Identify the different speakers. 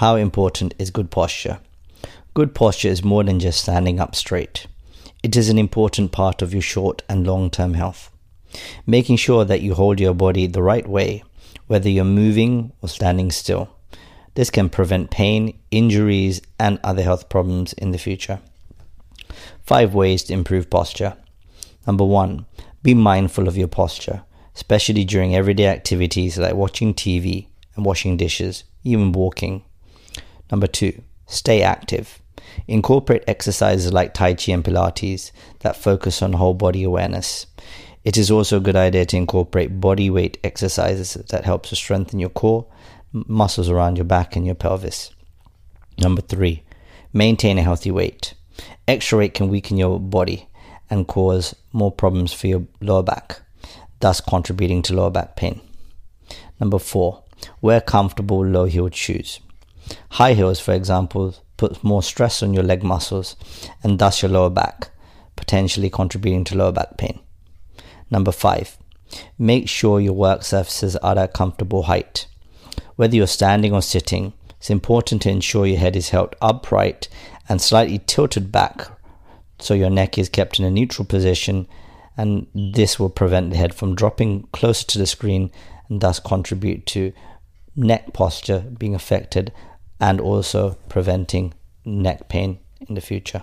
Speaker 1: How important is good posture? Good posture is more than just standing up straight. It is an important part of your short and long term health. Making sure that you hold your body the right way, whether you're moving or standing still. This can prevent pain, injuries, and other health problems in the future. Five ways to improve posture. Number one, be mindful of your posture, especially during everyday activities like watching TV and washing dishes, even walking. Number two, stay active. Incorporate exercises like Tai Chi and Pilates that focus on whole body awareness. It is also a good idea to incorporate body weight exercises that helps to strengthen your core, muscles around your back and your pelvis. Number three, maintain a healthy weight. Extra weight can weaken your body and cause more problems for your lower back, thus contributing to lower back pain. Number four, wear comfortable low heeled shoes. High heels, for example, put more stress on your leg muscles and thus your lower back, potentially contributing to lower back pain. Number five, make sure your work surfaces are at a comfortable height. Whether you're standing or sitting, it's important to ensure your head is held upright and slightly tilted back so your neck is kept in a neutral position and this will prevent the head from dropping closer to the screen and thus contribute to neck posture being affected and also preventing neck pain in the future.